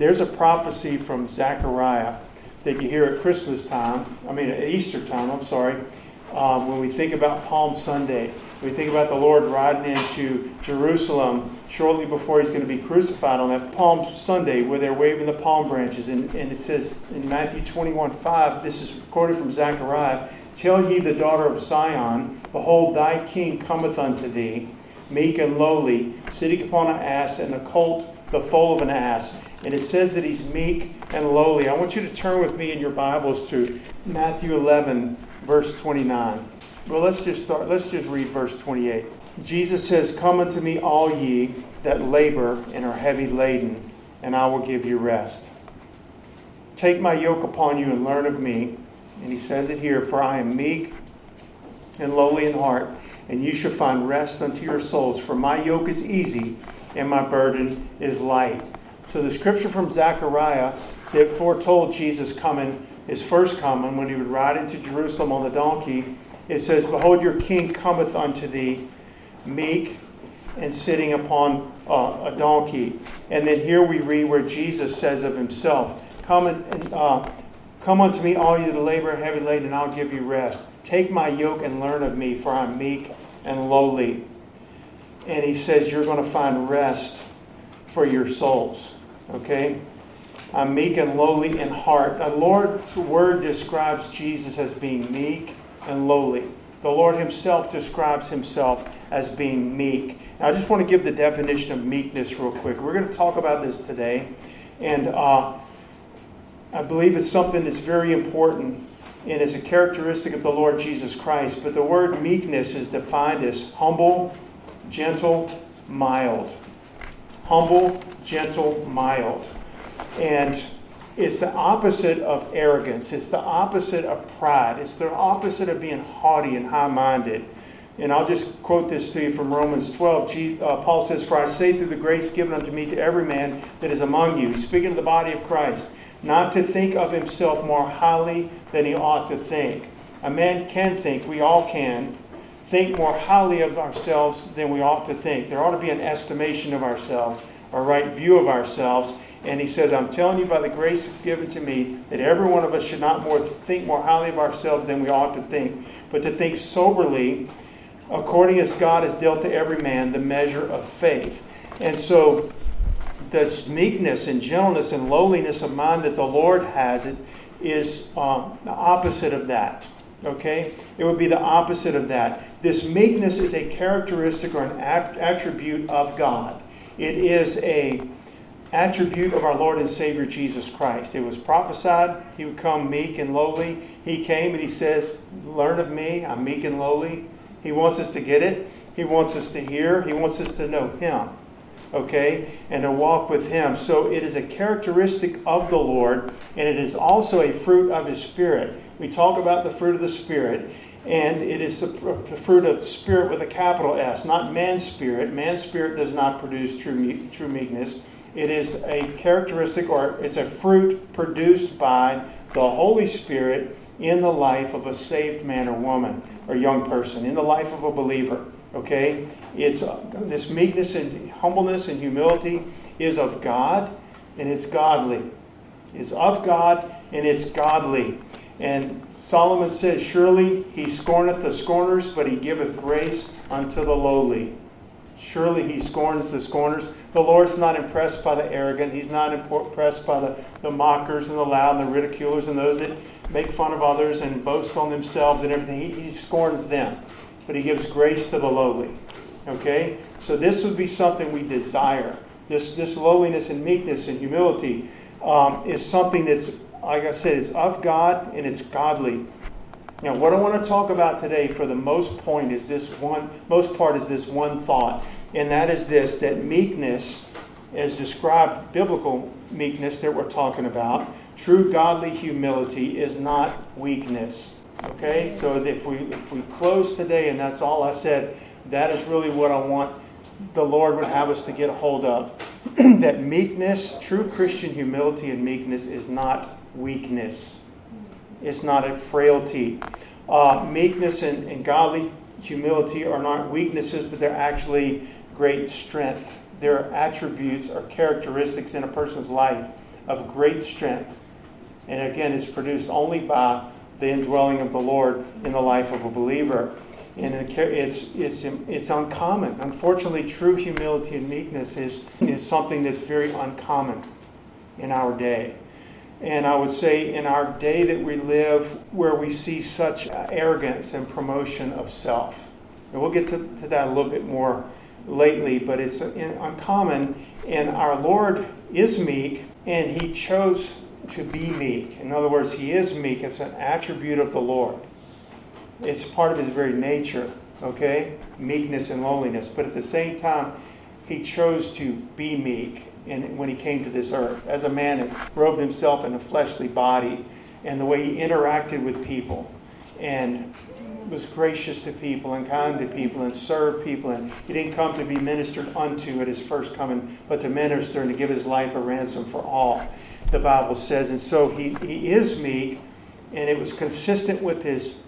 There's a prophecy from Zechariah that you hear at Christmas time, I mean at Easter time, I'm sorry, um, when we think about Palm Sunday. We think about the Lord riding into Jerusalem shortly before he's going to be crucified on that Palm Sunday where they're waving the palm branches. And, and it says in Matthew 21 5, this is quoted from Zechariah Tell ye the daughter of Zion, Behold, thy king cometh unto thee, meek and lowly, sitting upon an ass, and a colt the foal of an ass. And it says that he's meek and lowly. I want you to turn with me in your Bibles to Matthew 11, verse 29. Well, let's just start. Let's just read verse 28. Jesus says, Come unto me, all ye that labor and are heavy laden, and I will give you rest. Take my yoke upon you and learn of me. And he says it here, For I am meek and lowly in heart, and you shall find rest unto your souls. For my yoke is easy and my burden is light. So the scripture from Zechariah that foretold Jesus coming, his first coming, when he would ride into Jerusalem on the donkey, it says, Behold, your king cometh unto thee, meek and sitting upon uh, a donkey. And then here we read where Jesus says of himself, Come and uh, come unto me, all you that labor and heavy laden, and I'll give you rest. Take my yoke and learn of me, for I'm meek and lowly and he says you're going to find rest for your souls. Okay? I'm meek and lowly in heart. The Lord's word describes Jesus as being meek and lowly. The Lord Himself describes Himself as being meek. Now, I just want to give the definition of meekness real quick. We're going to talk about this today, and uh, I believe it's something that's very important and is a characteristic of the Lord Jesus Christ. But the word meekness is defined as humble, gentle, mild. Humble, gentle, mild. And it's the opposite of arrogance. It's the opposite of pride. It's the opposite of being haughty and high minded. And I'll just quote this to you from Romans 12. Uh, Paul says, For I say through the grace given unto me to every man that is among you, he's speaking of the body of Christ, not to think of himself more highly than he ought to think. A man can think, we all can, think more highly of ourselves than we ought to think. There ought to be an estimation of ourselves, a right view of ourselves. And he says, I'm telling you by the grace given to me that every one of us should not more think more highly of ourselves than we ought to think, but to think soberly, according as God has dealt to every man the measure of faith. And so the meekness and gentleness and lowliness of mind that the Lord has it is um, the opposite of that. Okay? It would be the opposite of that. This meekness is a characteristic or an attribute of God. It is a attribute of our Lord and Savior Jesus Christ. It was prophesied he would come meek and lowly. He came and he says, Learn of me, I'm meek and lowly. He wants us to get it. He wants us to hear. He wants us to know him okay, and to walk with Him. So it is a characteristic of the Lord, and it is also a fruit of His Spirit. We talk about the fruit of the Spirit, and it is the fruit of Spirit with a capital S, not man's spirit. Man's spirit does not produce true, true meekness. It is a characteristic or it's a fruit produced by the Holy Spirit in the life of a saved man or woman or young person, in the life of a believer. Okay? It's uh, this meekness and humbleness and humility is of God and it's godly. It's of God and it's godly. And Solomon says, Surely he scorneth the scorners, but he giveth grace unto the lowly. Surely he scorns the scorners. The Lord's not impressed by the arrogant. He's not impressed by the, the mockers and the loud and the ridiculers and those that make fun of others and boast on themselves and everything. He, he scorns them but he gives grace to the lowly. Okay? So this would be something we desire. This, this lowliness and meekness and humility um, is something that's, like I said, it's of God and it's godly. Now, what I want to talk about today for the most point is this one, most part is this one thought, and that is this that meekness, as described, biblical meekness that we're talking about, true godly humility is not weakness. Okay, so if we if we close today and that's all I said, that is really what I want the Lord would have us to get a hold of. that meekness, true Christian humility and meekness is not weakness. It's not a frailty. Uh, meekness and, and godly humility are not weaknesses, but they're actually great strength. They're attributes or characteristics in a person's life of great strength. And again, it's produced only by the indwelling of the Lord in the life of a believer. And it's, it's, it's uncommon. Unfortunately, true humility and meekness is, is something that's very uncommon in our day. And I would say in our day that we live, where we see such arrogance and promotion of self. And we'll get to, to that a little bit more lately, but it's uncommon. And our Lord is meek, and He chose to be meek. In other words, He is meek. It's an attribute of the Lord, it's part of His very nature, okay? Meekness and lowliness. But at the same time, He chose to be meek in, when he came to this earth as a man and robed himself in a fleshly body and the way he interacted with people and was gracious to people and kind to people and served people and he didn't come to be ministered unto at his first coming but to minister and to give his life a ransom for all the bible says. And so he, he is meek and it was consistent with his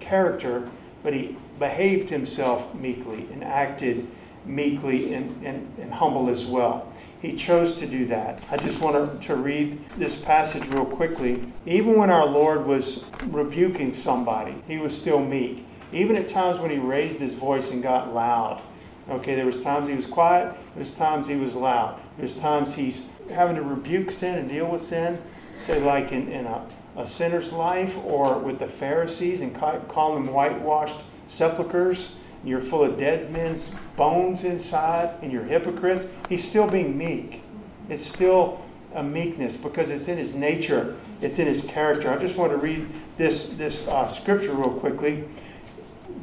character but he behaved himself meekly and acted meekly and, and, and humble as well he chose to do that. I just want to read this passage real quickly. Even when our Lord was rebuking somebody, he was still meek. Even at times when he raised his voice and got loud. Okay, there was times he was quiet, there was times he was loud. There's times he's having to rebuke sin and deal with sin, say like in, in a, a sinner's life or with the Pharisees and call them whitewashed sepulchres you're full of dead men's bones inside, and you're hypocrites, he's still being meek. It's still a meekness because it's in his nature, it's in his character. I just want to read this, this uh, scripture real quickly.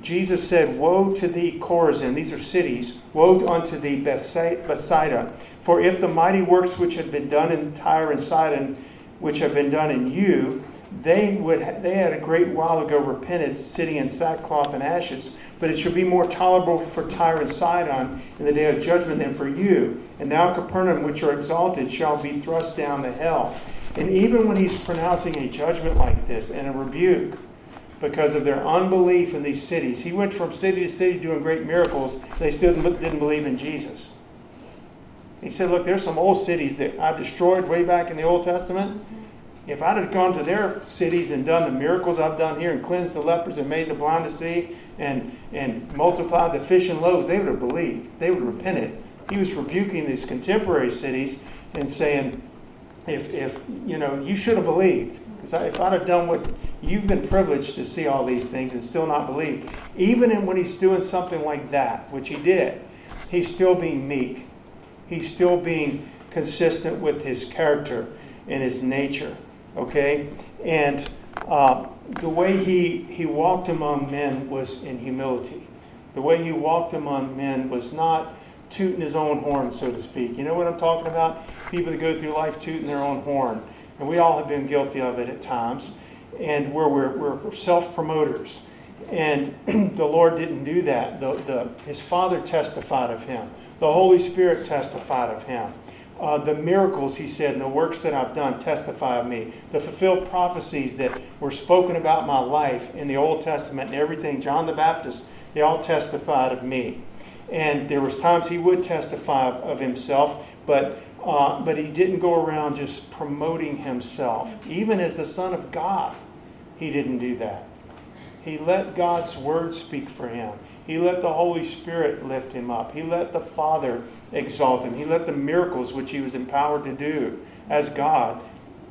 Jesus said, Woe to thee, Chorazin, these are cities, woe unto thee, Bethsaida. For if the mighty works which had been done in Tyre and Sidon, which have been done in you, they would they had a great while ago repented, sitting in sackcloth and ashes. But it shall be more tolerable for Tyre and Sidon in the day of judgment than for you. And now Capernaum, which are exalted, shall be thrust down to hell. And even when he's pronouncing a judgment like this and a rebuke because of their unbelief in these cities, he went from city to city doing great miracles. They still didn't believe in Jesus. He said, Look, there's some old cities that I destroyed way back in the Old Testament if I'd have gone to their cities and done the miracles I've done here and cleansed the lepers and made the blind to see and, and multiplied the fish and loaves, they would have believed. They would have repented. He was rebuking these contemporary cities and saying, if, if you know, you should have believed. Because if I'd have done what you've been privileged to see all these things and still not believe, even in, when he's doing something like that, which he did, he's still being meek. He's still being consistent with his character and his nature. Okay? And uh, the way he, he walked among men was in humility. The way he walked among men was not tooting his own horn, so to speak. You know what I'm talking about? People that go through life tooting their own horn. And we all have been guilty of it at times. And where we're, we're, self promoters. And the Lord didn't do that. The, the, his Father testified of him, the Holy Spirit testified of him. Uh, the miracles, he said, and the works that I've done testify of me. The fulfilled prophecies that were spoken about my life in the Old Testament and everything, John the Baptist, they all testified of me. And there was times he would testify of, of himself, but uh, but he didn't go around just promoting himself. Even as the Son of God, he didn't do that. He let God's word speak for him. He let the Holy Spirit lift him up. He let the Father exalt him. He let the miracles which he was empowered to do as God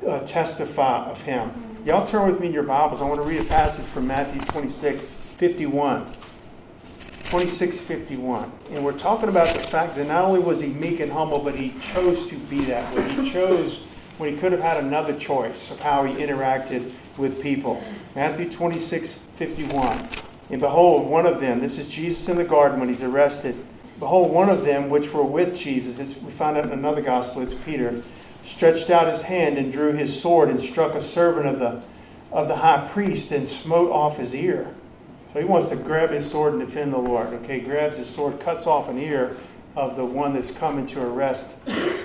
uh, testify of him. Y'all turn with me in your Bibles. I want to read a passage from Matthew 26 51. 26 51. And we're talking about the fact that not only was he meek and humble, but he chose to be that way. He chose when he could have had another choice of how he interacted with people. Matthew 26 51. And behold, one of them, this is Jesus in the garden when he's arrested. Behold, one of them which were with Jesus, as we find out in another gospel, it's Peter, stretched out his hand and drew his sword and struck a servant of the, of the high priest and smote off his ear. So he wants to grab his sword and defend the Lord. Okay, grabs his sword, cuts off an ear of the one that's coming to arrest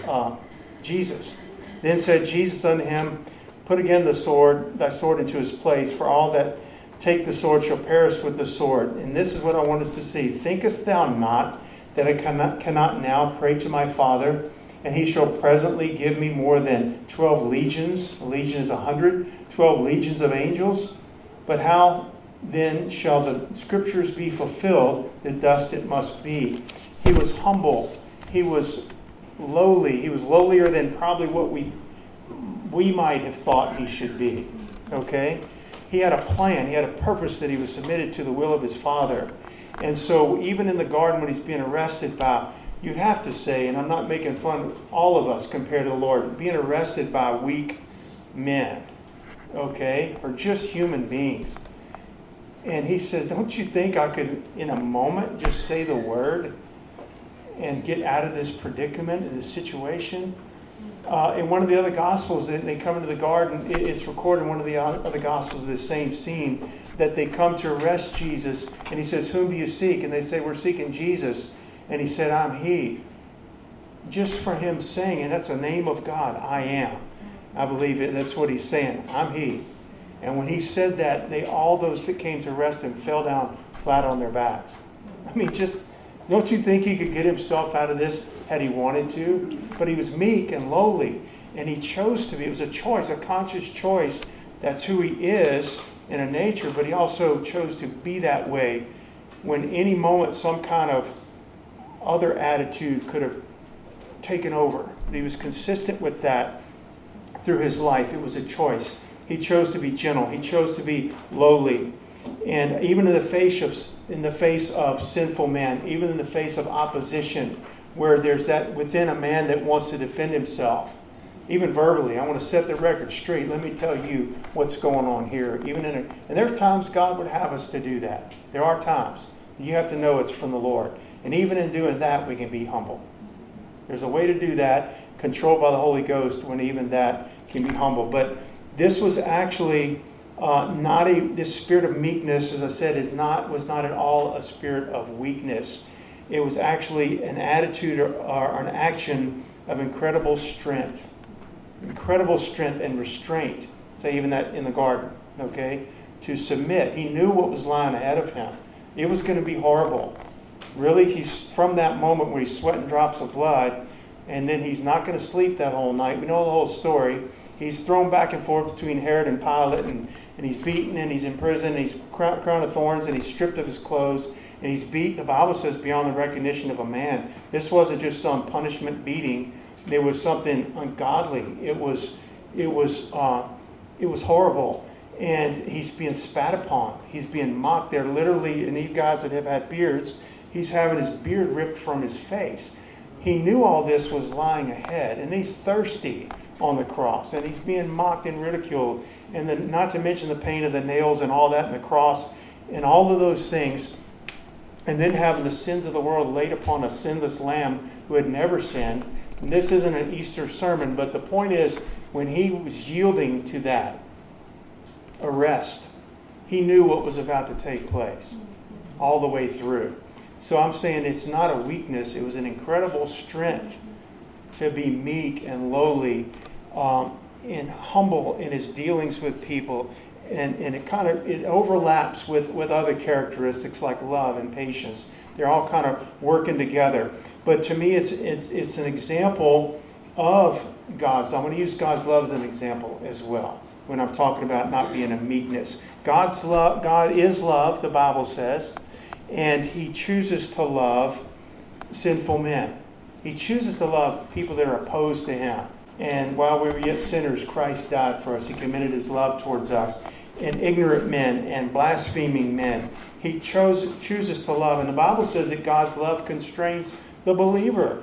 uh, Jesus. Then said Jesus unto him, Put again the sword, thy sword into his place, for all that take the sword shall perish with the sword. And this is what I want us to see. Thinkest thou not that I cannot, cannot now pray to my Father, and he shall presently give me more than 12 legions. A legion is a 100, 12 legions of angels. But how then shall the scriptures be fulfilled that thus it must be? He was humble. He was lowly. He was lowlier than probably what we, we might have thought he should be. Okay? He had a plan, he had a purpose that he was submitted to the will of his Father. And so, even in the garden when he's being arrested by, you have to say, and I'm not making fun of all of us compared to the Lord, being arrested by weak men, okay, or just human beings. And he says, Don't you think I could, in a moment, just say the word and get out of this predicament and this situation? Uh, in one of the other gospels, they, they come into the garden. it's recorded in one of the other gospels, this same scene, that they come to arrest Jesus, and he says, "Whom do you seek?" And they say, "We're seeking Jesus." And he said, "I'm He." Just for him saying, and that's the name of God, I am. I believe it. That's what he's saying. I'm He. And when he said that, they all those that came to arrest him fell down flat on their backs. I mean, just don't you think he could get himself out of this had he wanted to? But he was meek and lowly, and he chose to be. It was a choice, a conscious choice. That's who he is in a nature, but he also chose to be that way when any moment some kind of other attitude could have taken over. But he was consistent with that through his life. It was a choice. He chose to be gentle. He chose to be lowly. And even in the face of in the face of sinful men, even in the face of opposition, where there's that within a man that wants to defend himself, even verbally, I want to set the record straight. Let me tell you what's going on here. Even in a, and there are times God would have us to do that. There are times you have to know it's from the Lord. And even in doing that, we can be humble. There's a way to do that, controlled by the Holy Ghost, when even that can be humble. But this was actually uh, not a this spirit of meekness, as I said, is not was not at all a spirit of weakness. It was actually an attitude or, or an action of incredible strength, incredible strength and restraint. Say even that in the garden, okay, to submit. He knew what was lying ahead of him. It was going to be horrible. Really, he's from that moment where he's sweating drops of blood, and then he's not going to sleep that whole night. We know the whole story he's thrown back and forth between Herod and Pilate, and, and he's beaten, and he's in prison, and he's crowned, crowned of thorns, and he's stripped of his clothes, and he's beat. The Bible says beyond the recognition of a man. This wasn't just some punishment beating. There was something ungodly. It was, it was, uh, it was horrible. And he's being spat upon. He's being mocked. They're literally, and these guys that have had beards, he's having his beard ripped from his face. He knew all this was lying ahead, and he's thirsty on the cross, and he's being mocked and ridiculed, and then not to mention the pain of the nails and all that in the cross, and all of those things, and then having the sins of the world laid upon a sinless lamb who had never sinned. And this isn't an Easter sermon, but the point is, when he was yielding to that arrest, he knew what was about to take place all the way through. So I'm saying it's not a weakness, it was an incredible strength to be meek and lowly um, and humble in his dealings with people. And, and it kind of it overlaps with, with other characteristics like love and patience. They're all kind of working together. But to me, it's, it's, it's an example of God's. I'm going to use God's love as an example as well when I'm talking about not being a meekness. God's love, God is love, the Bible says, and He chooses to love sinful men. He chooses to love people that are opposed to Him. And while we were yet sinners, Christ died for us. He committed his love towards us. And ignorant men and blaspheming men, he chose, chooses to love. And the Bible says that God's love constrains the believer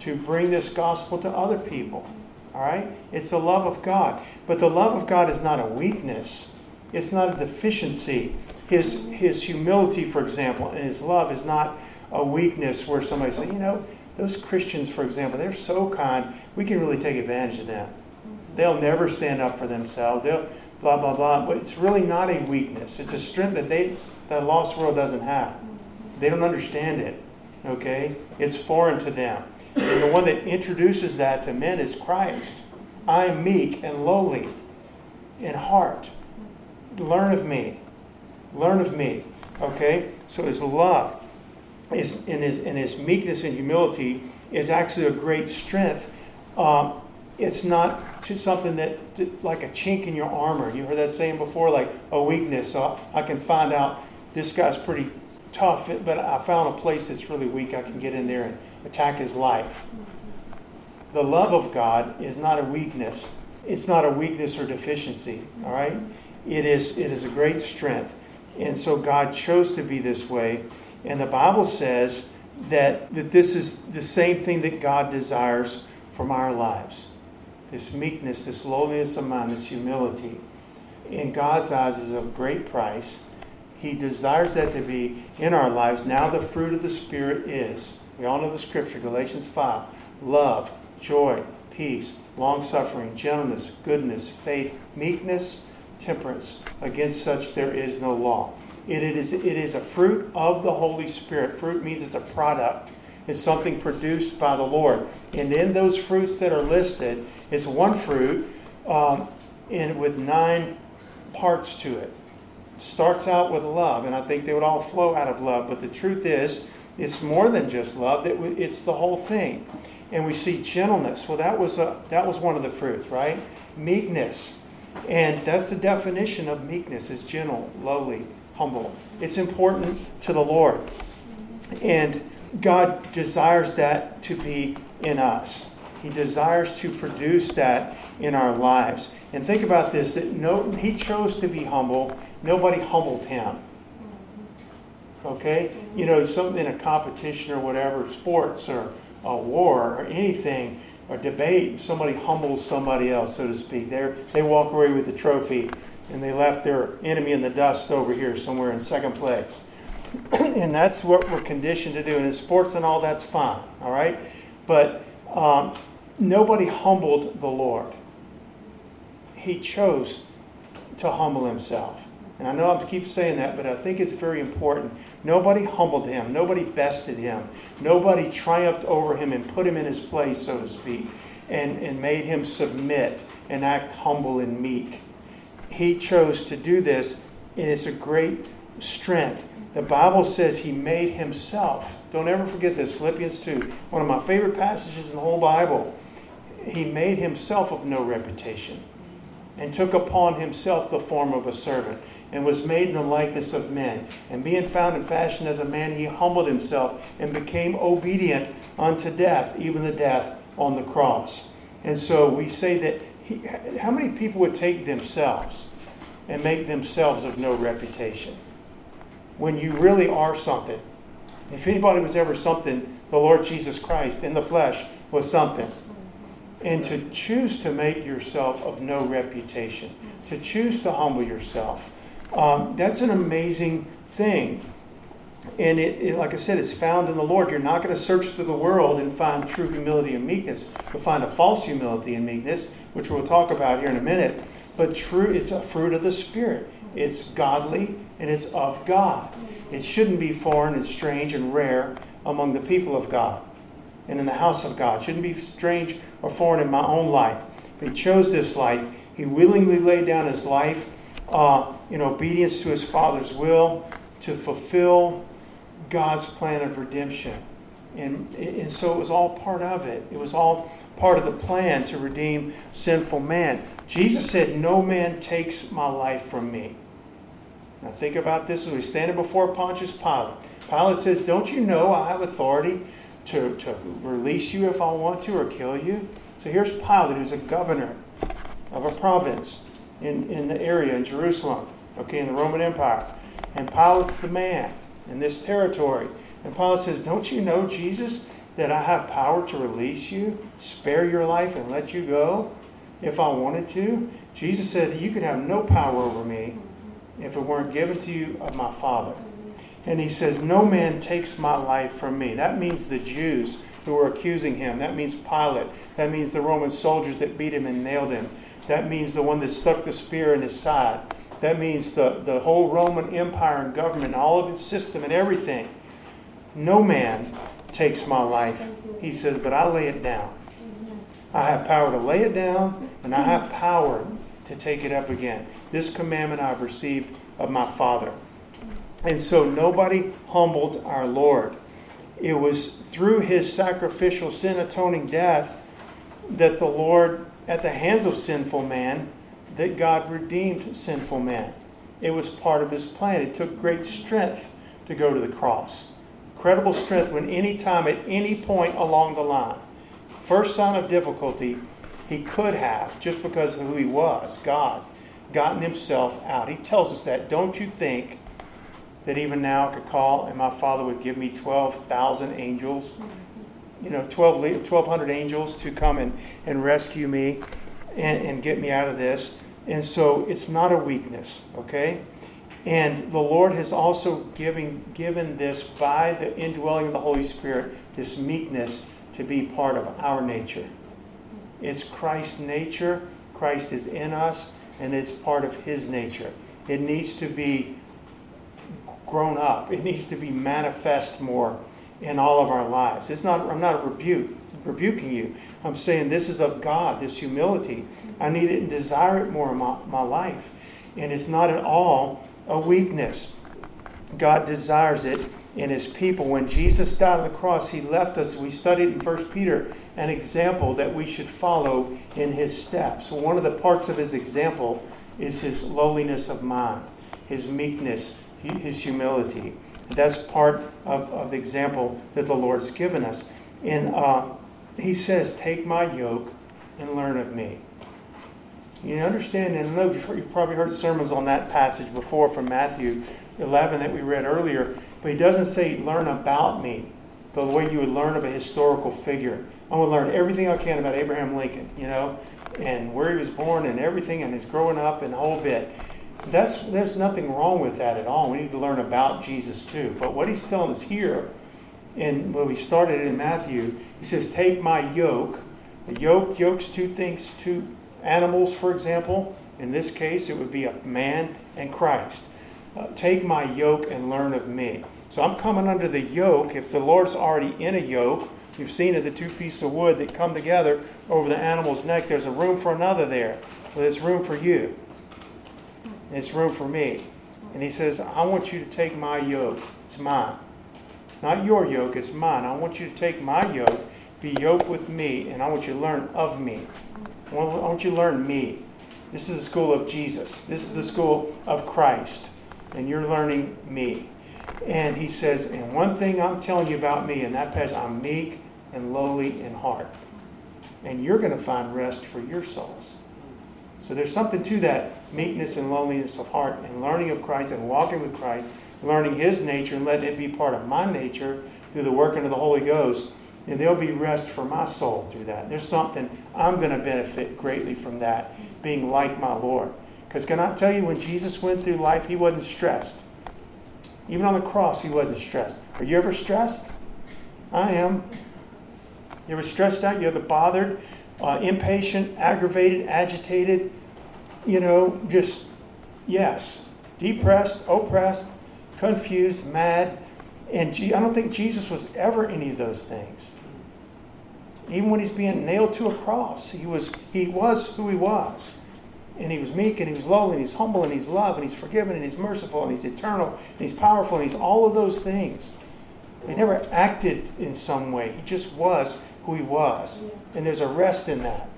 to bring this gospel to other people. All right? It's the love of God. But the love of God is not a weakness, it's not a deficiency. His, his humility, for example, and his love is not a weakness where somebody say, you know, those Christians, for example, they're so kind, we can really take advantage of them. They'll never stand up for themselves. They'll blah blah blah. But it's really not a weakness. It's a strength that they the lost world doesn't have. They don't understand it. Okay? It's foreign to them. And the one that introduces that to men is Christ. I am meek and lowly in heart. Learn of me. Learn of me. Okay? So his love is in his his meekness and humility is actually a great strength. Um, it's not something that, like a chink in your armor. You heard that saying before, like a weakness. So I can find out this guy's pretty tough, but I found a place that's really weak. I can get in there and attack his life. The love of God is not a weakness. It's not a weakness or deficiency. All right, it is. It is a great strength, and so God chose to be this way. And the Bible says that that this is the same thing that God desires from our lives this meekness, this lowliness of mind, this humility, in God's eyes is of great price. He desires that to be in our lives. Now, the fruit of the Spirit is, we all know the scripture, Galatians 5 love, joy, peace, long suffering, gentleness, goodness, faith, meekness, temperance. Against such there is no law. It is, it is a fruit of the Holy Spirit. Fruit means it's a product it's something produced by the Lord. And in those fruits that are listed, it's one fruit um, in, with nine parts to it. Starts out with love, and I think they would all flow out of love. But the truth is, it's more than just love. It's the whole thing. And we see gentleness. Well, that was a, that was one of the fruits, right? Meekness, and that's the definition of meekness: is gentle, lowly, humble. It's important to the Lord, and God desires that to be in us. He desires to produce that in our lives. And think about this that no he chose to be humble. Nobody humbled him. Okay? You know, something in a competition or whatever, sports or a war or anything, or debate, somebody humbles somebody else, so to speak. they they walk away with the trophy and they left their enemy in the dust over here somewhere in second place. and that's what we're conditioned to do. And in sports and all, that's fine, all right? But um, nobody humbled the Lord. He chose to humble himself. And I know I keep saying that, but I think it's very important. Nobody humbled him. Nobody bested him. Nobody triumphed over him and put him in his place, so to speak, and, and made him submit and act humble and meek. He chose to do this, and it's a great strength. The Bible says he made himself. Don't ever forget this. Philippians 2, one of my favorite passages in the whole Bible. He made himself of no reputation and took upon himself the form of a servant and was made in the likeness of men. And being found in fashion as a man, he humbled himself and became obedient unto death, even the death on the cross. And so we say that he, how many people would take themselves and make themselves of no reputation? when you really are something. If anybody was ever something, the Lord Jesus Christ in the flesh was something. And to choose to make yourself of no reputation, to choose to humble yourself, um, that's an amazing thing. And it, it, like I said, it's found in the Lord. You're not going to search through the world and find true humility and meekness. You'll find a false humility and meekness, which we'll talk about here in a minute. But true, it's a fruit of the Spirit. It's godly and it's of God. It shouldn't be foreign and strange and rare among the people of God and in the house of God. It shouldn't be strange or foreign in my own life. But he chose this life. He willingly laid down his life uh, in obedience to his Father's will to fulfill God's plan of redemption. And, and so it was all part of it. It was all part of the plan to redeem sinful man. Jesus said, No man takes my life from me. Now think about this as we stand before Pontius Pilate. Pilate says, Don't you know I have authority to, to release you if I want to or kill you? So here's Pilate, who's a governor of a province in, in the area in Jerusalem, okay, in the Roman Empire. And Pilate's the man in this territory. And Paul says, Don't you know, Jesus, that I have power to release you, spare your life, and let you go if I wanted to? Jesus said, You could have no power over me if it weren't given to you of my Father. And he says, No man takes my life from me. That means the Jews who were accusing him. That means Pilate. That means the Roman soldiers that beat him and nailed him. That means the one that stuck the spear in his side. That means the, the whole Roman Empire and government, all of its system and everything. No man takes my life. He says, but I lay it down. I have power to lay it down, and I have power to take it up again. This commandment I've received of my Father. And so nobody humbled our Lord. it was through his sacrificial sin atoning death that the Lord, at the hands of sinful man, that God redeemed sinful man. It was part of his plan. It took great strength to go to the cross. Incredible strength when any time, at any point along the line, first sign of difficulty, he could have, just because of who he was, God, gotten himself out. He tells us that. Don't you think that even now I could call and my Father would give me 12,000 angels? You know, 12, 1,200 angels to come and, and rescue me and, and get me out of this. And so it's not a weakness, okay? And the Lord has also given, given this by the indwelling of the Holy Spirit, this meekness to be part of our nature. It's Christ's nature. Christ is in us, and it's part of his nature. It needs to be grown up. It needs to be manifest more in all of our lives. It's not I'm not a rebuke rebuking you. I'm saying this is of God, this humility. I need it and desire it more in my, my life. And it's not at all a weakness. God desires it in his people. When Jesus died on the cross, he left us, we studied in 1 Peter, an example that we should follow in his steps. One of the parts of his example is his lowliness of mind, his meekness, his humility. That's part of, of the example that the Lord's given us. In uh, he says, Take my yoke and learn of me. You understand, and I know you've probably heard sermons on that passage before from Matthew 11 that we read earlier, but he doesn't say, Learn about me the way you would learn of a historical figure. I'm going to learn everything I can about Abraham Lincoln, you know, and where he was born and everything and his growing up and whole bit. That's, there's nothing wrong with that at all. We need to learn about Jesus too. But what he's telling us here, and when we started in Matthew, he says, Take my yoke. The yoke, yoke's two things, two animals, for example. In this case, it would be a man and Christ. Uh, take my yoke and learn of me. So I'm coming under the yoke. If the Lord's already in a yoke, you've seen it, the two pieces of wood that come together over the animal's neck, there's a room for another there. Well, there's room for you. It's room for me. And he says, I want you to take my yoke. It's mine. Not your yoke, it's mine. I want you to take my yoke, be yoked with me, and I want you to learn of me. I want you to learn me. This is the school of Jesus. This is the school of Christ. And you're learning me. And he says, and one thing I'm telling you about me, and that passage, I'm meek and lowly in heart. And you're going to find rest for your souls. So there's something to that meekness and loneliness of heart and learning of Christ and walking with Christ, learning his nature and letting it be part of my nature through the working of the Holy Ghost. And there'll be rest for my soul through that. There's something I'm going to benefit greatly from that, being like my Lord. Because can I tell you, when Jesus went through life, he wasn't stressed. Even on the cross, he wasn't stressed. Are you ever stressed? I am. You ever stressed out? You ever bothered? uh, impatient, aggravated, agitated, you know, just, yes, depressed, oppressed, confused, mad. And I don't think Jesus was ever any of those things. Even when he's being nailed to a cross, he was, he was who he was. And he was meek and he was lowly and he's humble and he's loved and he's forgiven and he's merciful and he's eternal and he's powerful and he's all of those things. He never acted in some way. He just was who he was. And there's a rest in that.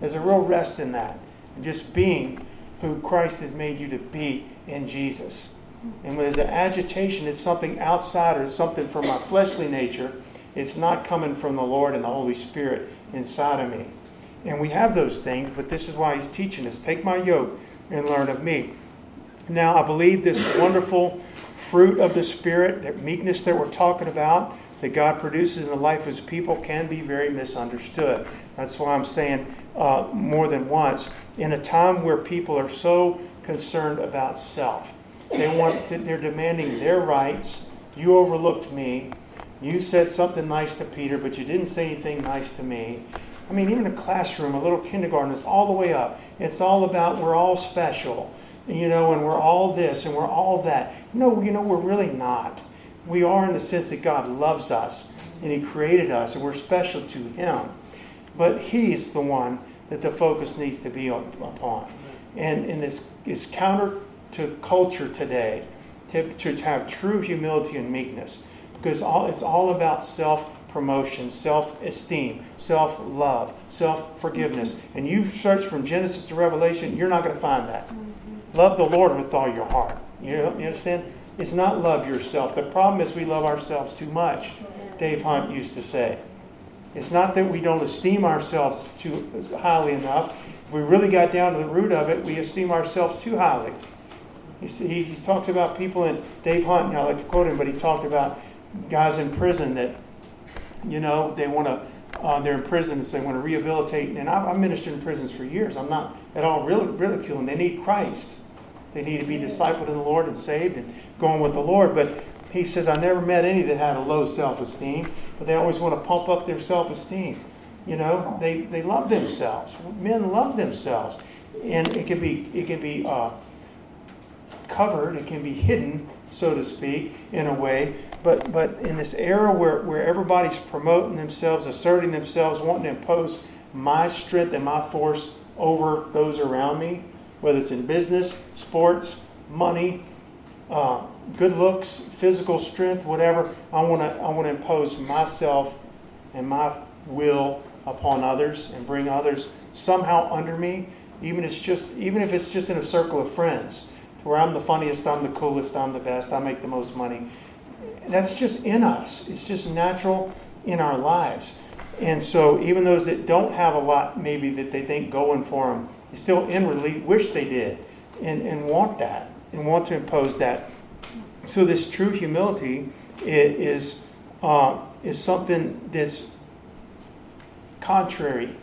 There's a real rest in that. And just being who Christ has made you to be in Jesus. And when there's an agitation, it's something outside or it's something from my fleshly nature. It's not coming from the Lord and the Holy Spirit inside of me. And we have those things, but this is why he's teaching us take my yoke and learn of me. Now, I believe this wonderful fruit of the Spirit, that meekness that we're talking about, that God produces in the life of His people can be very misunderstood. That's why I'm saying uh, more than once, in a time where people are so concerned about self, they want they're demanding their rights. You overlooked me. You said something nice to Peter, but you didn't say anything nice to me. I mean, even a classroom, a little kindergarten, it's all the way up. It's all about we're all special, you know, and we're all this and we're all that. No, you know, we're really not we are in the sense that God loves us and He created us and we're special to Him. But He's the one that the focus needs to be upon. And, and it's, it's counter to culture today to, to have true humility and meekness. because all, it's all about self promotion, self esteem, self love, self forgiveness. And you search from Genesis to Revelation, you're not going to find that. Love the Lord with all your heart. You, know, you understand? It's not love yourself. The problem is we love ourselves too much, Dave Hunt used to say. It's not that we don't esteem ourselves too highly enough. If we really got down to the root of it, we esteem ourselves too highly. He, he talks about people in Dave Hunt, and I like to quote him, but he talked about guys in prison that, you know, they want to, uh, they're in prisons, they want to rehabilitate. And I've, I've ministered in prisons for years. I'm not at all really ridiculing. They need Christ. They need to be discipled in the Lord and saved and going with the Lord. But he says, I never met any that had a low self esteem, but they always want to pump up their self esteem. You know, they, they love themselves. Men love themselves. And it can be, it can be uh, covered, it can be hidden, so to speak, in a way. But, but in this era where, where everybody's promoting themselves, asserting themselves, wanting to impose my strength and my force over those around me, whether it's in business, sports, money, uh, good looks, physical strength, whatever. I want to I want to impose myself and my will upon others and bring others somehow under me, even if it's just even if it's just in a circle of friends, where I'm the funniest, I'm the coolest, I'm the best, I make the most money. That's just in us. It's just natural in our lives. And so even those that don't have a lot, maybe that they think going for them, still inwardly wish they did and, and want that and want to impose that. So this true humility is uh, is something that's contrary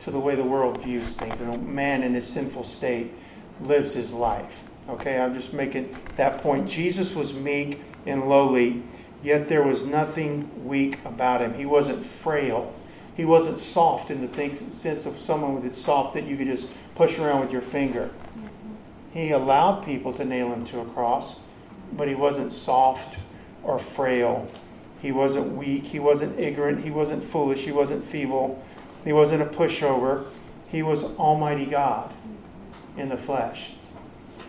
to the way the world views things, and a man in his sinful state lives his life. Okay, I'm just making that point. Jesus was meek and lowly, yet there was nothing weak about him. He wasn't frail. He wasn't soft in the sense of someone that's soft that you could just push around with your finger. Mm-hmm. He allowed people to nail him to a cross, but he wasn't soft or frail. He wasn't weak. He wasn't ignorant. He wasn't foolish. He wasn't feeble. He wasn't a pushover. He was Almighty God in the flesh.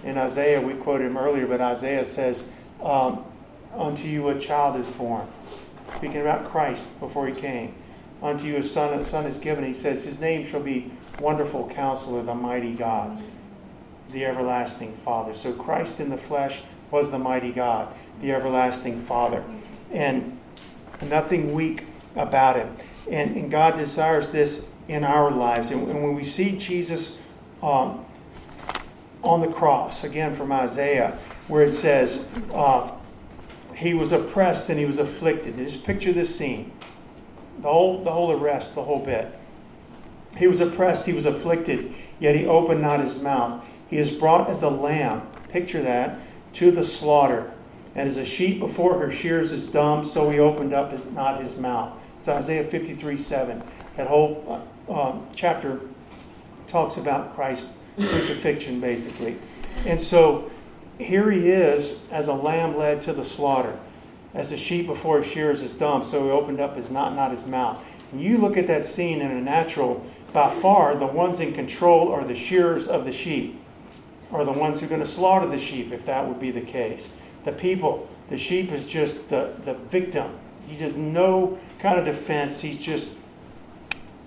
In Isaiah, we quoted him earlier, but Isaiah says, um, Unto you a child is born. Speaking about Christ before he came. Unto you a son, a son is given. He says, His name shall be Wonderful Counselor, the Mighty God the everlasting Father. So Christ in the flesh was the mighty God, the everlasting Father. And nothing weak about him. And, and God desires this in our lives. And, and when we see Jesus um, on the cross, again from Isaiah, where it says, uh, he was oppressed and he was afflicted. And just picture this scene. The whole, the whole arrest, the whole bit. He was oppressed, he was afflicted, yet he opened not his mouth. He is brought as a lamb, picture that, to the slaughter. And as a sheep before her shears is dumb, so he opened up his, not his mouth. It's Isaiah 53 7. That whole uh, um, chapter talks about Christ's crucifixion, basically. And so here he is as a lamb led to the slaughter. As a sheep before his shears is dumb, so he opened up his not, not his mouth. And you look at that scene in a natural, by far, the ones in control are the shearers of the sheep are the ones who are going to slaughter the sheep if that would be the case. The people, the sheep is just the, the victim. He has no kind of defense. He's just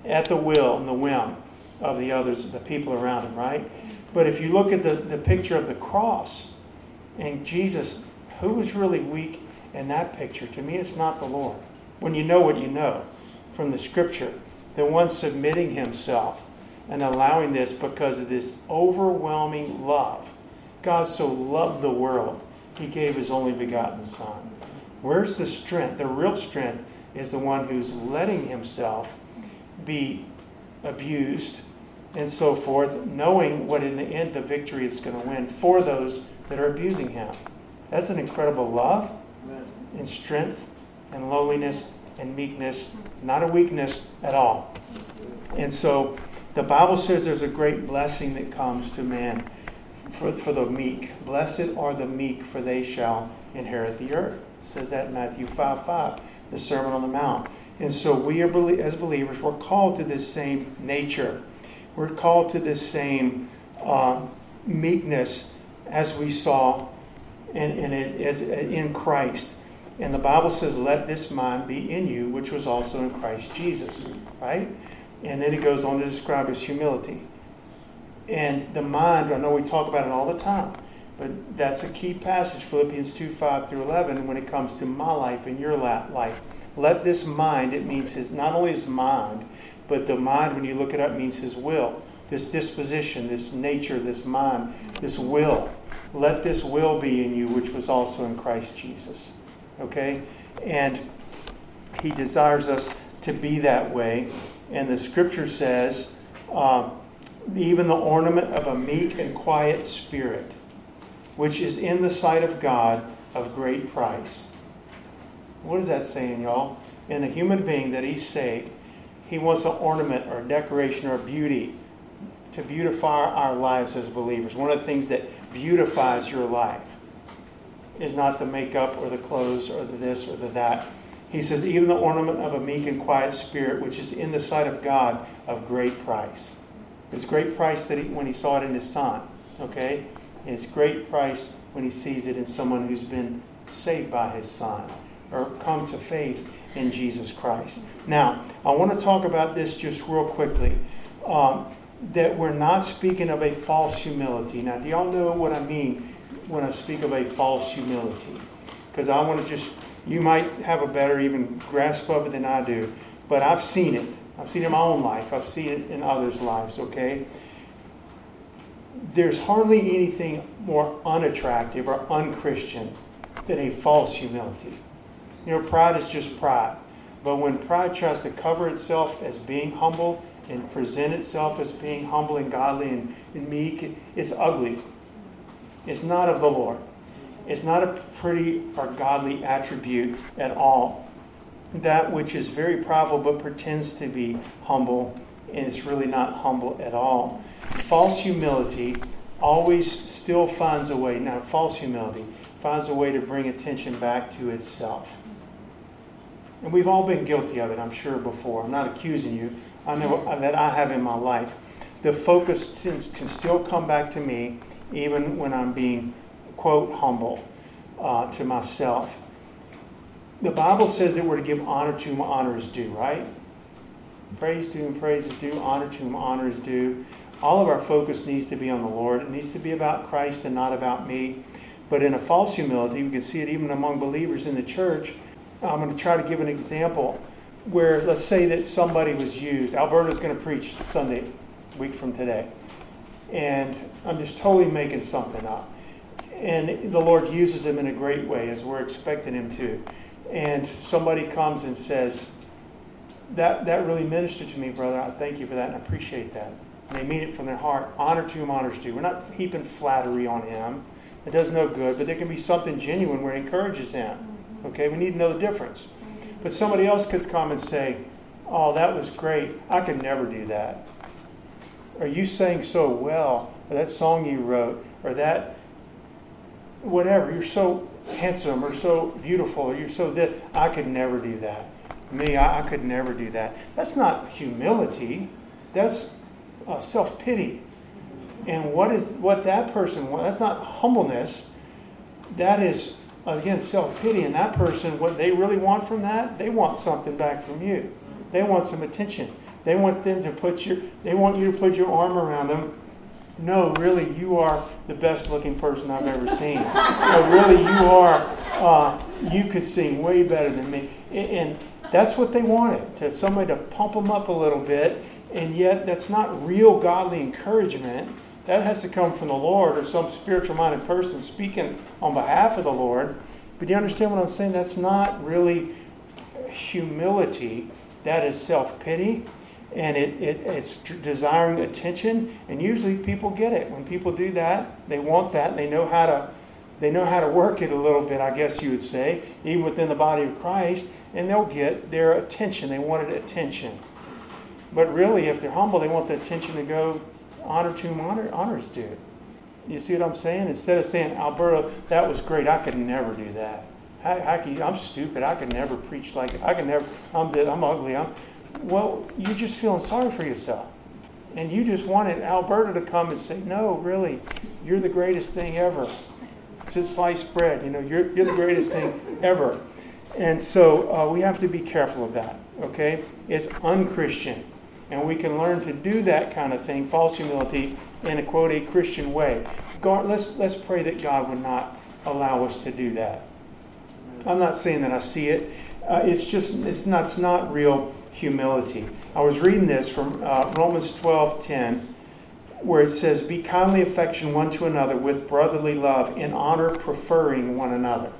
at the will and the whim of the others, the people around him, right? But if you look at the, the picture of the cross and Jesus, who was really weak in that picture? To me, it's not the Lord. When you know what you know from the scripture, the one submitting himself and allowing this because of this overwhelming love. God so loved the world, he gave his only begotten Son. Where's the strength? The real strength is the one who's letting himself be abused and so forth, knowing what in the end the victory is going to win for those that are abusing him. That's an incredible love and strength and lowliness and meekness, not a weakness at all. And so the Bible says there's a great blessing that comes to man for, for the meek. Blessed are the meek, for they shall inherit the earth. It says that in Matthew 5 5, the Sermon on the Mount. And so we are as believers, we're called to this same nature. We're called to this same uh, meekness as we saw in, in, as, in Christ. And the Bible says, Let this mind be in you, which was also in Christ Jesus. Right? And then it goes on to describe his humility. And the mind, I know we talk about it all the time, but that's a key passage, Philippians 2 5 through 11, when it comes to my life and your life. Let this mind, it means his, not only his mind, but the mind, when you look it up, means his will. This disposition, this nature, this mind, this will. Let this will be in you, which was also in Christ Jesus. Okay? And he desires us to be that way. And the scripture says, um, even the ornament of a meek and quiet spirit, which is in the sight of God of great price. What is that saying, y'all? In a human being that He saved, He wants an ornament or a decoration or a beauty to beautify our lives as believers. One of the things that beautifies your life is not the makeup or the clothes or the this or the that. He says, even the ornament of a meek and quiet spirit, which is in the sight of God of great price. It's great price that he, when he saw it in his son, okay? And it's great price when he sees it in someone who's been saved by his son or come to faith in Jesus Christ. Now, I want to talk about this just real quickly. Um, that we're not speaking of a false humility. Now, do y'all know what I mean when I speak of a false humility? Because I want to just, you might have a better even grasp of it than I do, but I've seen it. I've seen it in my own life. I've seen it in others' lives, okay? There's hardly anything more unattractive or unchristian than a false humility. You know, pride is just pride. But when pride tries to cover itself as being humble and present itself as being humble and godly and, and meek, it's ugly. It's not of the Lord. It's not a pretty or godly attribute at all. That which is very prideful but pretends to be humble and it's really not humble at all. False humility always still finds a way, now, false humility finds a way to bring attention back to itself. And we've all been guilty of it, I'm sure, before. I'm not accusing you. I know that I have in my life. The focus can still come back to me even when I'm being, quote, humble uh, to myself. The Bible says that we're to give honor to whom honor is due, right? Praise to whom praise is due, honor to whom honor is due. All of our focus needs to be on the Lord. It needs to be about Christ and not about me. But in a false humility, we can see it even among believers in the church I'm going to try to give an example where, let's say that somebody was used. Alberto's going to preach Sunday, week from today. And I'm just totally making something up. And the Lord uses him in a great way as we're expecting him to. And somebody comes and says, that, that really ministered to me, brother. I thank you for that and I appreciate that. And they mean it from their heart. Honor to whom honors due. We're not heaping flattery on him. It does no good, but there can be something genuine where it encourages him. Okay, we need to know the difference. But somebody else could come and say, Oh, that was great. I could never do that. Or you sang so well, or that song you wrote, or that whatever. You're so handsome, or so beautiful, or you're so that I could never do that. Me, I, I could never do that. That's not humility. That's uh, self pity. And what is what that person wants? That's not humbleness. That is again, self pity. And that person, what they really want from that, they want something back from you. They want some attention. They want them to put your, they want you to put your arm around them. No, really, you are the best looking person I've ever seen. or really, you are, uh, you could sing way better than me. And that's what they wanted, to somebody to pump them up a little bit. And yet, that's not real godly encouragement that has to come from the Lord or some spiritual minded person speaking on behalf of the Lord. But do you understand what I'm saying? That's not really humility, that is self pity. And it, it, it's desiring attention, and usually people get it. When people do that, they want that, and they know how to they know how to work it a little bit, I guess you would say, even within the body of Christ, and they'll get their attention. They wanted attention. But really, if they're humble, they want the attention to go honor to whom honor, honors due. You see what I'm saying? Instead of saying, Alberto, that was great, I could never do that. I'm stupid. I could never preach like it. I can never. I'm I'm ugly. I'm. Well, you're just feeling sorry for yourself, and you just wanted Alberto to come and say, "No, really, you're the greatest thing ever." Just sliced bread. You know, you're you're the greatest thing ever. And so uh, we have to be careful of that, okay? It's unchristian. And we can learn to do that kind of thing, false humility, in a quote, a Christian way. God, let's, let's pray that God would not allow us to do that. I'm not saying that I see it. Uh, it's just, it's not, it's not real humility. I was reading this from uh, Romans 12 10, where it says, Be kindly affection one to another with brotherly love, in honor preferring one another.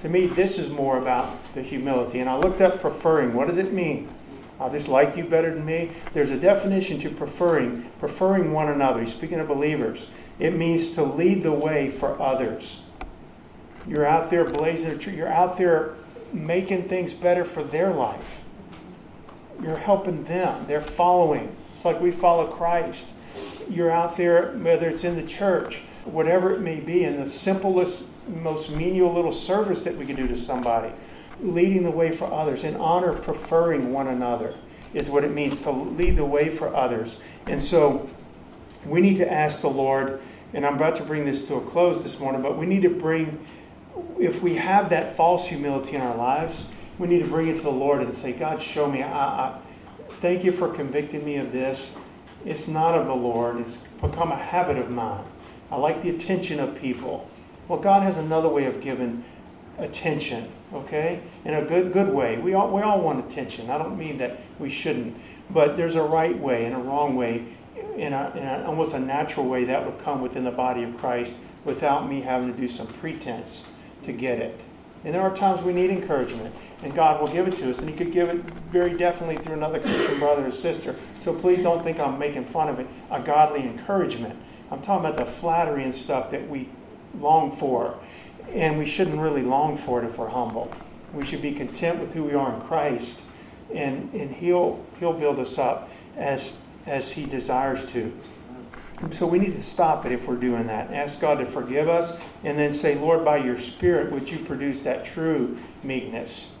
To me, this is more about the humility. And I looked up preferring. What does it mean? I'll just like you better than me. There's a definition to preferring, preferring one another. Speaking of believers, it means to lead the way for others. You're out there blazing. You're out there making things better for their life. You're helping them. They're following. It's like we follow Christ. You're out there, whether it's in the church, whatever it may be, in the simplest, most menial little service that we can do to somebody, leading the way for others, in honor, preferring one another is what it means to lead the way for others. And so we need to ask the Lord, and I'm about to bring this to a close this morning, but we need to bring, if we have that false humility in our lives, we need to bring it to the Lord and say, God, show me. I, I, thank you for convicting me of this. It's not of the Lord, it's become a habit of mine. I like the attention of people. Well, God has another way of giving attention, okay? In a good good way. We all we all want attention. I don't mean that we shouldn't, but there's a right way and a wrong way, in, a, in a, almost a natural way that would come within the body of Christ without me having to do some pretense to get it. And there are times we need encouragement, and God will give it to us, and He could give it very definitely through another Christian brother or sister. So please don't think I'm making fun of it. A godly encouragement. I'm talking about the flattery and stuff that we long for, and we shouldn't really long for it if we're humble. We should be content with who we are in Christ, and, and He'll He'll build us up as as He desires to. So we need to stop it if we're doing that. Ask God to forgive us and then say, Lord, by your Spirit, would you produce that true meekness,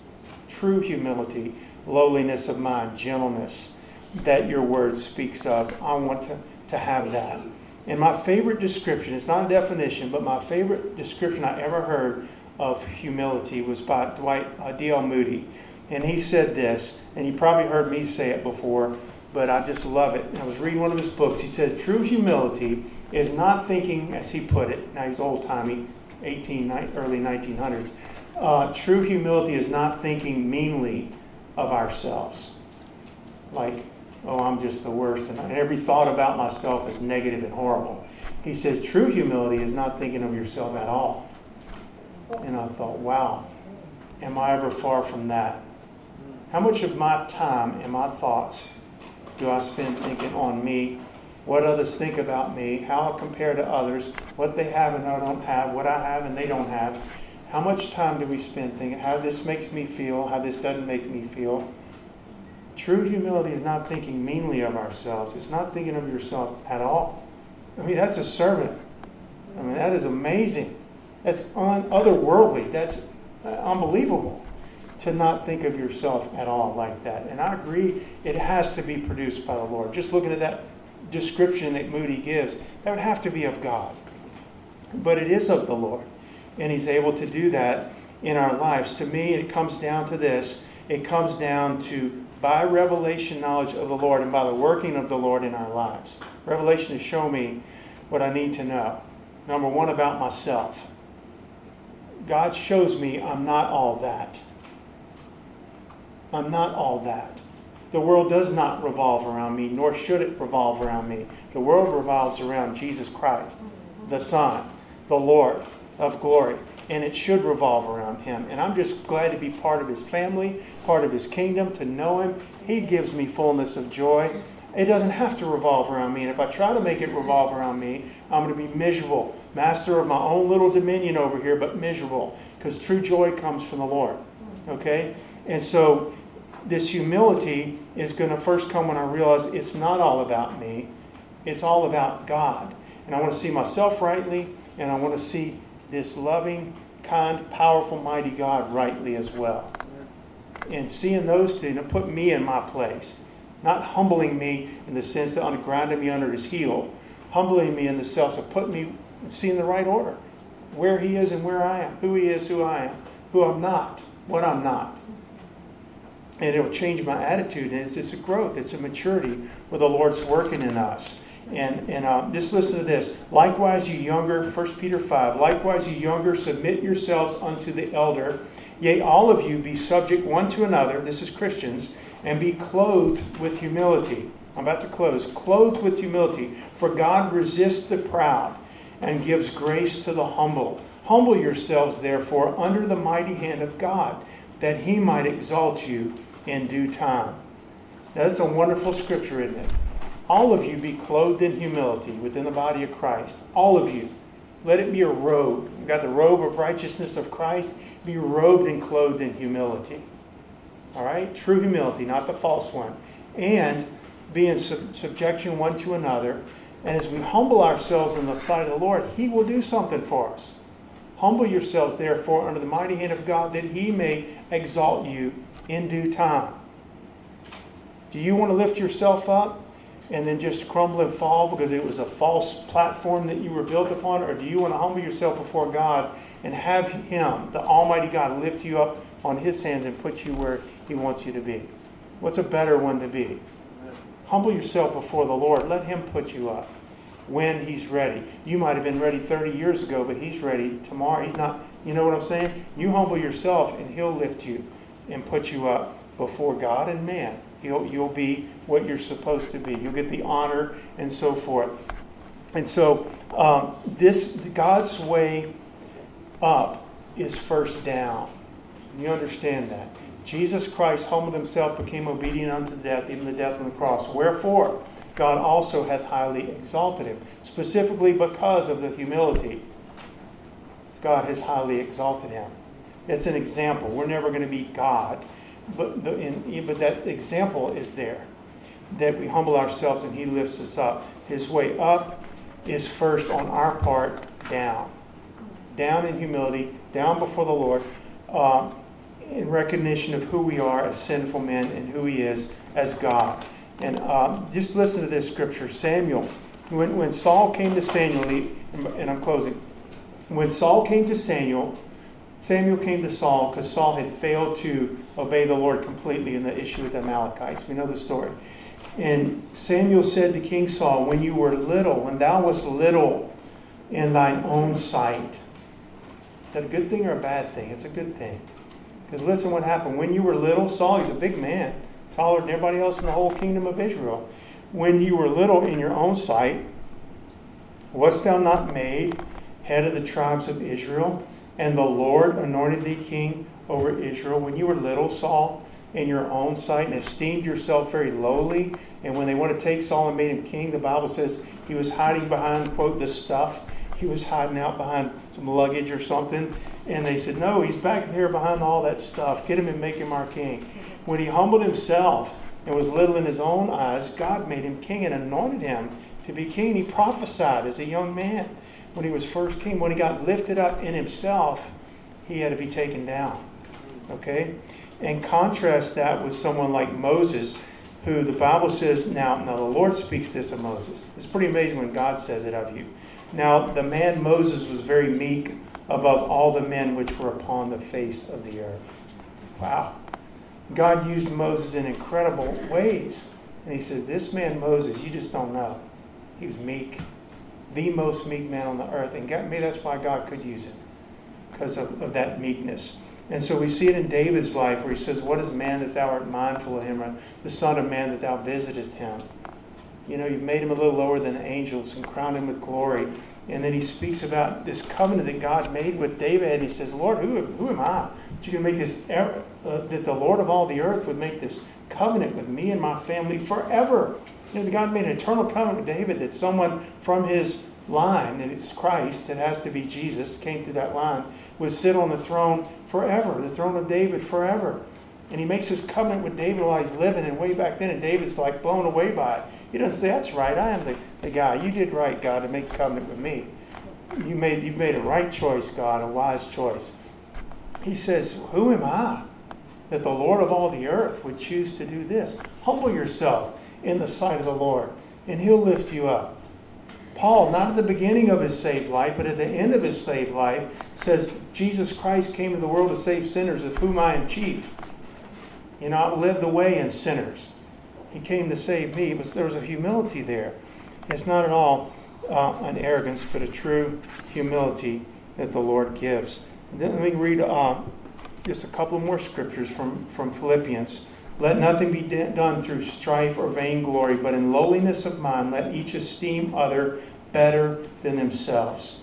true humility, lowliness of mind, gentleness that your word speaks of? I want to, to have that. And my favorite description, it's not a definition, but my favorite description I ever heard of humility was by Dwight uh, D.L. Moody. And he said this, and you probably heard me say it before but I just love it. I was reading one of his books. He says, True humility is not thinking, as he put it, now he's old timey, 18, early 1900s. Uh, true humility is not thinking meanly of ourselves. Like, oh, I'm just the worst, and every thought about myself is negative and horrible. He says, True humility is not thinking of yourself at all. And I thought, wow, am I ever far from that? How much of my time and my thoughts do I spend thinking on me, what others think about me, how I compare to others, what they have and I don't have, what I have and they don't have. How much time do we spend thinking how this makes me feel, how this doesn't make me feel? True humility is not thinking meanly of ourselves. It's not thinking of yourself at all. I mean, that's a servant. I mean, that is amazing. That's un- otherworldly. That's uh, unbelievable to not think of yourself at all like that. And I agree, it has to be produced by the Lord. Just looking at that description that Moody gives, that would have to be of God. But it is of the Lord. And He's able to do that in our lives. To me, it comes down to this it comes down to by revelation knowledge of the Lord and by the working of the Lord in our lives. Revelation to show me what I need to know. Number one, about myself. God shows me I'm not all that. I'm not all that. The world does not revolve around me, nor should it revolve around me. The world revolves around Jesus Christ, the Son, the Lord of glory. And it should revolve around Him. And I'm just glad to be part of His family, part of His kingdom, to know Him. He gives me fullness of joy. It doesn't have to revolve around me. And if I try to make it revolve around me, I'm going to be miserable. Master of my own little dominion over here, but miserable. Because true joy comes from the Lord. Okay? And so this humility is going to first come when I realize it's not all about me, it's all about God. And I want to see myself rightly, and I want to see this loving, kind, powerful, mighty God rightly as well. And seeing those two, to put me in my place. Not humbling me in the sense that grinding me under his heel, humbling me in the sense of putting me, seeing the right order. Where he is and where I am, who he is, who I am, who I'm not what I'm not. And it'll change my attitude. And it's, it's a growth, it's a maturity where the Lord's working in us. And, and uh, just listen to this. Likewise, you younger, 1 Peter 5, likewise, you younger, submit yourselves unto the elder. Yea, all of you be subject one to another, this is Christians, and be clothed with humility. I'm about to close. Clothed with humility, for God resists the proud and gives grace to the humble. Humble yourselves, therefore, under the mighty hand of God, that he might exalt you in due time. Now, that's a wonderful scripture, isn't it? All of you be clothed in humility within the body of Christ. All of you. Let it be a robe. You've got the robe of righteousness of Christ. Be robed and clothed in humility. All right? True humility, not the false one. And be in sub- subjection one to another. And as we humble ourselves in the sight of the Lord, He will do something for us. Humble yourselves, therefore, under the mighty hand of God, that He may exalt you in due time. Do you want to lift yourself up and then just crumble and fall because it was a false platform that you were built upon? Or do you want to humble yourself before God and have Him, the Almighty God, lift you up on His hands and put you where He wants you to be? What's a better one to be? Humble yourself before the Lord. Let Him put you up when He's ready. You might have been ready 30 years ago, but He's ready tomorrow. He's not, you know what I'm saying? You humble yourself, and He'll lift you and put you up before God and man. You'll, you'll be what you're supposed to be. You'll get the honor and so forth. And so, um, this God's way up is first down. You understand that. Jesus Christ humbled himself, became obedient unto death, even the death on the cross. Wherefore, God also hath highly exalted him, specifically because of the humility. God has highly exalted him. It's an example. We're never going to be God, but, the, in, but that example is there that we humble ourselves and He lifts us up. His way up is first on our part down. Down in humility, down before the Lord. Uh, in recognition of who we are as sinful men and who He is as God. And um, just listen to this scripture Samuel, when, when Saul came to Samuel, and I'm closing. When Saul came to Samuel, Samuel came to Saul because Saul had failed to obey the Lord completely in the issue with the Amalekites. We know the story. And Samuel said to King Saul, When you were little, when thou wast little in thine own sight, is that a good thing or a bad thing? It's a good thing. Because listen what happened. When you were little, Saul, he's a big man, taller than everybody else in the whole kingdom of Israel. When you were little in your own sight, wast thou not made head of the tribes of Israel? And the Lord anointed thee king over Israel. When you were little, Saul, in your own sight, and esteemed yourself very lowly. And when they want to take Saul and made him king, the Bible says he was hiding behind, quote, the stuff. He was hiding out behind some luggage or something. And they said, No, he's back there behind all that stuff. Get him and make him our king. When he humbled himself and was little in his own eyes, God made him king and anointed him to be king. He prophesied as a young man when he was first king. When he got lifted up in himself, he had to be taken down. Okay? And contrast that with someone like Moses, who the Bible says, now, now the Lord speaks this of Moses. It's pretty amazing when God says it of you. Now, the man Moses was very meek above all the men which were upon the face of the earth. Wow. God used Moses in incredible ways. And he says, This man Moses, you just don't know. He was meek, the most meek man on the earth. And maybe that's why God could use him, because of, of that meekness. And so we see it in David's life where he says, What is man that thou art mindful of him, or the Son of Man that thou visitest him? You know, you've made him a little lower than angels and crowned him with glory. And then he speaks about this covenant that God made with David. And he says, Lord, who, who am I that you can make this, uh, that the Lord of all the earth would make this covenant with me and my family forever? You know, God made an eternal covenant with David that someone from his line, and it's Christ, it has to be Jesus, came through that line, would sit on the throne forever, the throne of David forever. And he makes his covenant with David while he's living, and way back then, and David's like blown away by it. He doesn't say, That's right, I am the, the guy. You did right, God, to make a covenant with me. You made, you made a right choice, God, a wise choice. He says, Who am I that the Lord of all the earth would choose to do this? Humble yourself in the sight of the Lord, and he'll lift you up. Paul, not at the beginning of his saved life, but at the end of his saved life, says Jesus Christ came to the world to save sinners, of whom I am chief. You know, I led the way in sinners. He came to save me. But there was a humility there. It's not at all uh, an arrogance, but a true humility that the Lord gives. Then let me read uh, just a couple more scriptures from, from Philippians. Let nothing be done through strife or vainglory, but in lowliness of mind, let each esteem other better than themselves.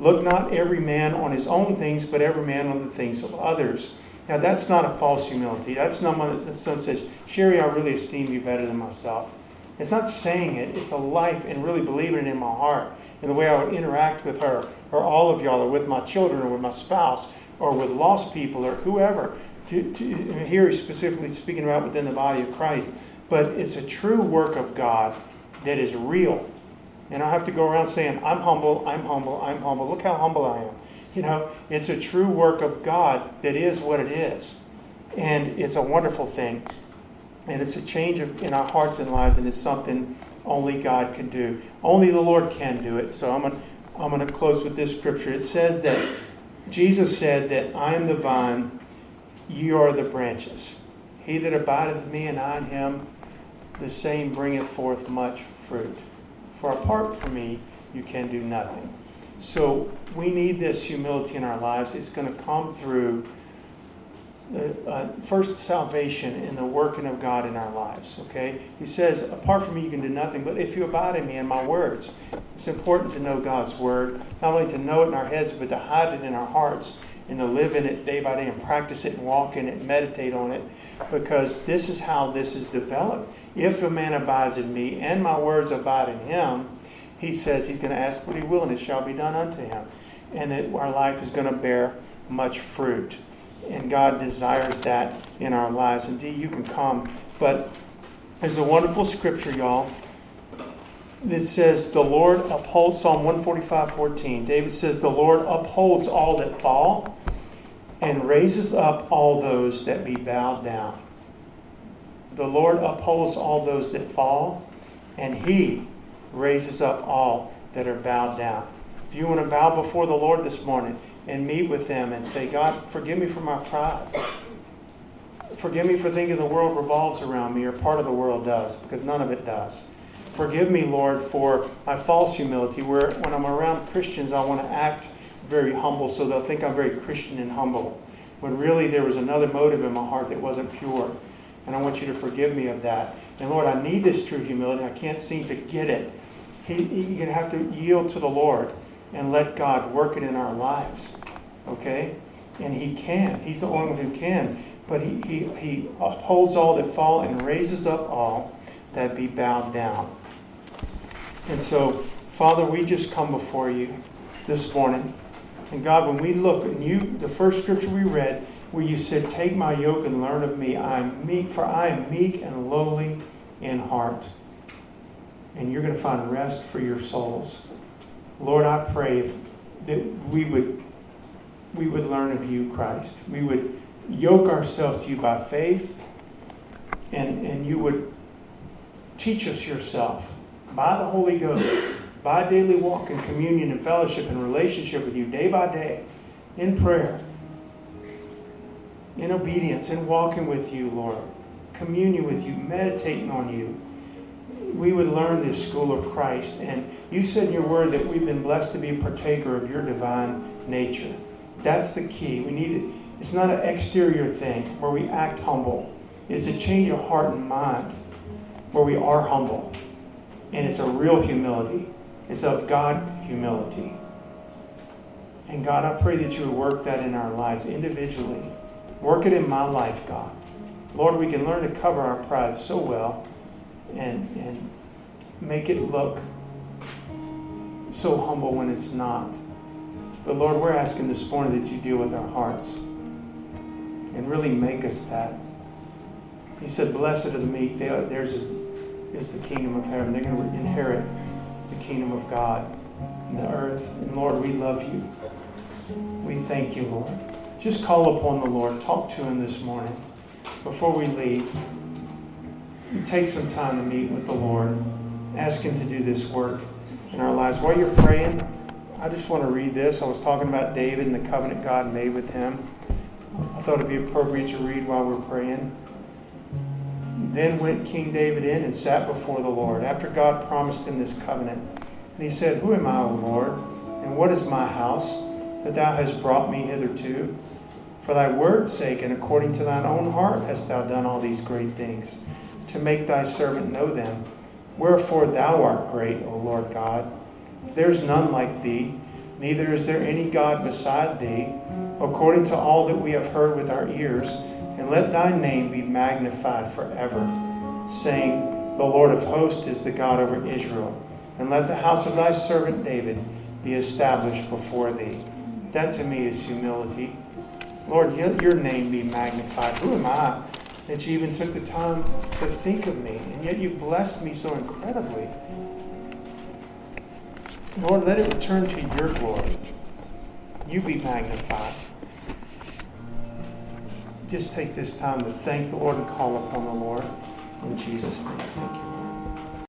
Look not every man on his own things, but every man on the things of others. Now, that's not a false humility. That's not when someone says, Sherry, I really esteem you better than myself. It's not saying it, it's a life and really believing it in my heart, and the way I would interact with her, or all of y'all, or with my children, or with my spouse, or with lost people, or whoever. To, to, here he's specifically speaking about within the body of Christ. But it's a true work of God that is real. And I have to go around saying, I'm humble, I'm humble, I'm humble. Look how humble I am. You know, it's a true work of God that is what it is. And it's a wonderful thing. And it's a change of, in our hearts and lives, and it's something only God can do. Only the Lord can do it. So I'm going I'm going to close with this scripture. It says that Jesus said that I am the vine, ye are the branches. He that abideth me and I in him, the same bringeth forth much fruit. For apart from me, you can do nothing. So we need this humility in our lives. It's going to come through the uh, first salvation and the working of God in our lives. Okay, He says, "Apart from me, you can do nothing." But if you abide in me and my words, it's important to know God's word, not only to know it in our heads, but to hide it in our hearts and to live in it day by day and practice it and walk in it, and meditate on it, because this is how this is developed. If a man abides in me and my words abide in him, he says he's going to ask what he will, and it shall be done unto him, and that our life is going to bear much fruit. And God desires that in our lives. Indeed, you can come. But there's a wonderful scripture, y'all, that says, The Lord upholds, Psalm 145 14. David says, The Lord upholds all that fall and raises up all those that be bowed down. The Lord upholds all those that fall, and he raises up all that are bowed down. If you want to bow before the Lord this morning, and meet with them and say, God, forgive me for my pride. Forgive me for thinking the world revolves around me, or part of the world does, because none of it does. Forgive me, Lord, for my false humility, where when I'm around Christians, I want to act very humble so they'll think I'm very Christian and humble, when really there was another motive in my heart that wasn't pure. And I want you to forgive me of that. And Lord, I need this true humility. I can't seem to get it. He, you're going to have to yield to the Lord and let God work it in our lives. Okay? And He can. He's the only one who can. But He, he, he upholds all that fall and raises up all that be bowed down. And so, Father, we just come before you this morning. And God, when we look, and you, the first scripture we read, where you said, Take my yoke and learn of me. I am meek, for I am meek and lowly in heart. And you're going to find rest for your souls. Lord, I pray that we would we would learn of you, Christ. We would yoke ourselves to you by faith, and, and you would teach us yourself by the Holy Ghost, by daily walk and communion and fellowship and relationship with you day by day, in prayer, in obedience, in walking with you, Lord, communion with you, meditating on you we would learn this school of Christ. And you said in your word that we've been blessed to be a partaker of your divine nature. That's the key. We need it. It's not an exterior thing where we act humble. It's a change of heart and mind where we are humble. And it's a real humility. It's of God humility. And God, I pray that you would work that in our lives individually. Work it in my life, God. Lord, we can learn to cover our pride so well and, and make it look so humble when it's not. But Lord, we're asking this morning that you deal with our hearts and really make us that. You said, Blessed are the meek, they are, theirs is, is the kingdom of heaven. They're going to inherit the kingdom of God and the earth. And Lord, we love you. We thank you, Lord. Just call upon the Lord. Talk to him this morning before we leave take some time to meet with the Lord. Ask Him to do this work in our lives. While you're praying, I just want to read this. I was talking about David and the covenant God made with him. I thought it'd be appropriate to read while we're praying. Then went King David in and sat before the Lord, after God promised him this covenant. And he said, Who am I, O Lord? And what is my house that thou hast brought me hitherto? For thy word's sake, and according to thine own heart, hast thou done all these great things, to make thy servant know them. Wherefore thou art great, O Lord God. There is none like thee, neither is there any God beside thee, according to all that we have heard with our ears. And let thy name be magnified forever, saying, The Lord of hosts is the God over Israel. And let the house of thy servant David be established before thee. That to me is humility. Lord, let your name be magnified. Who am I that you even took the time to think of me? And yet you blessed me so incredibly. Lord, let it return to your glory. You be magnified. Just take this time to thank the Lord and call upon the Lord. In Jesus' name, thank you.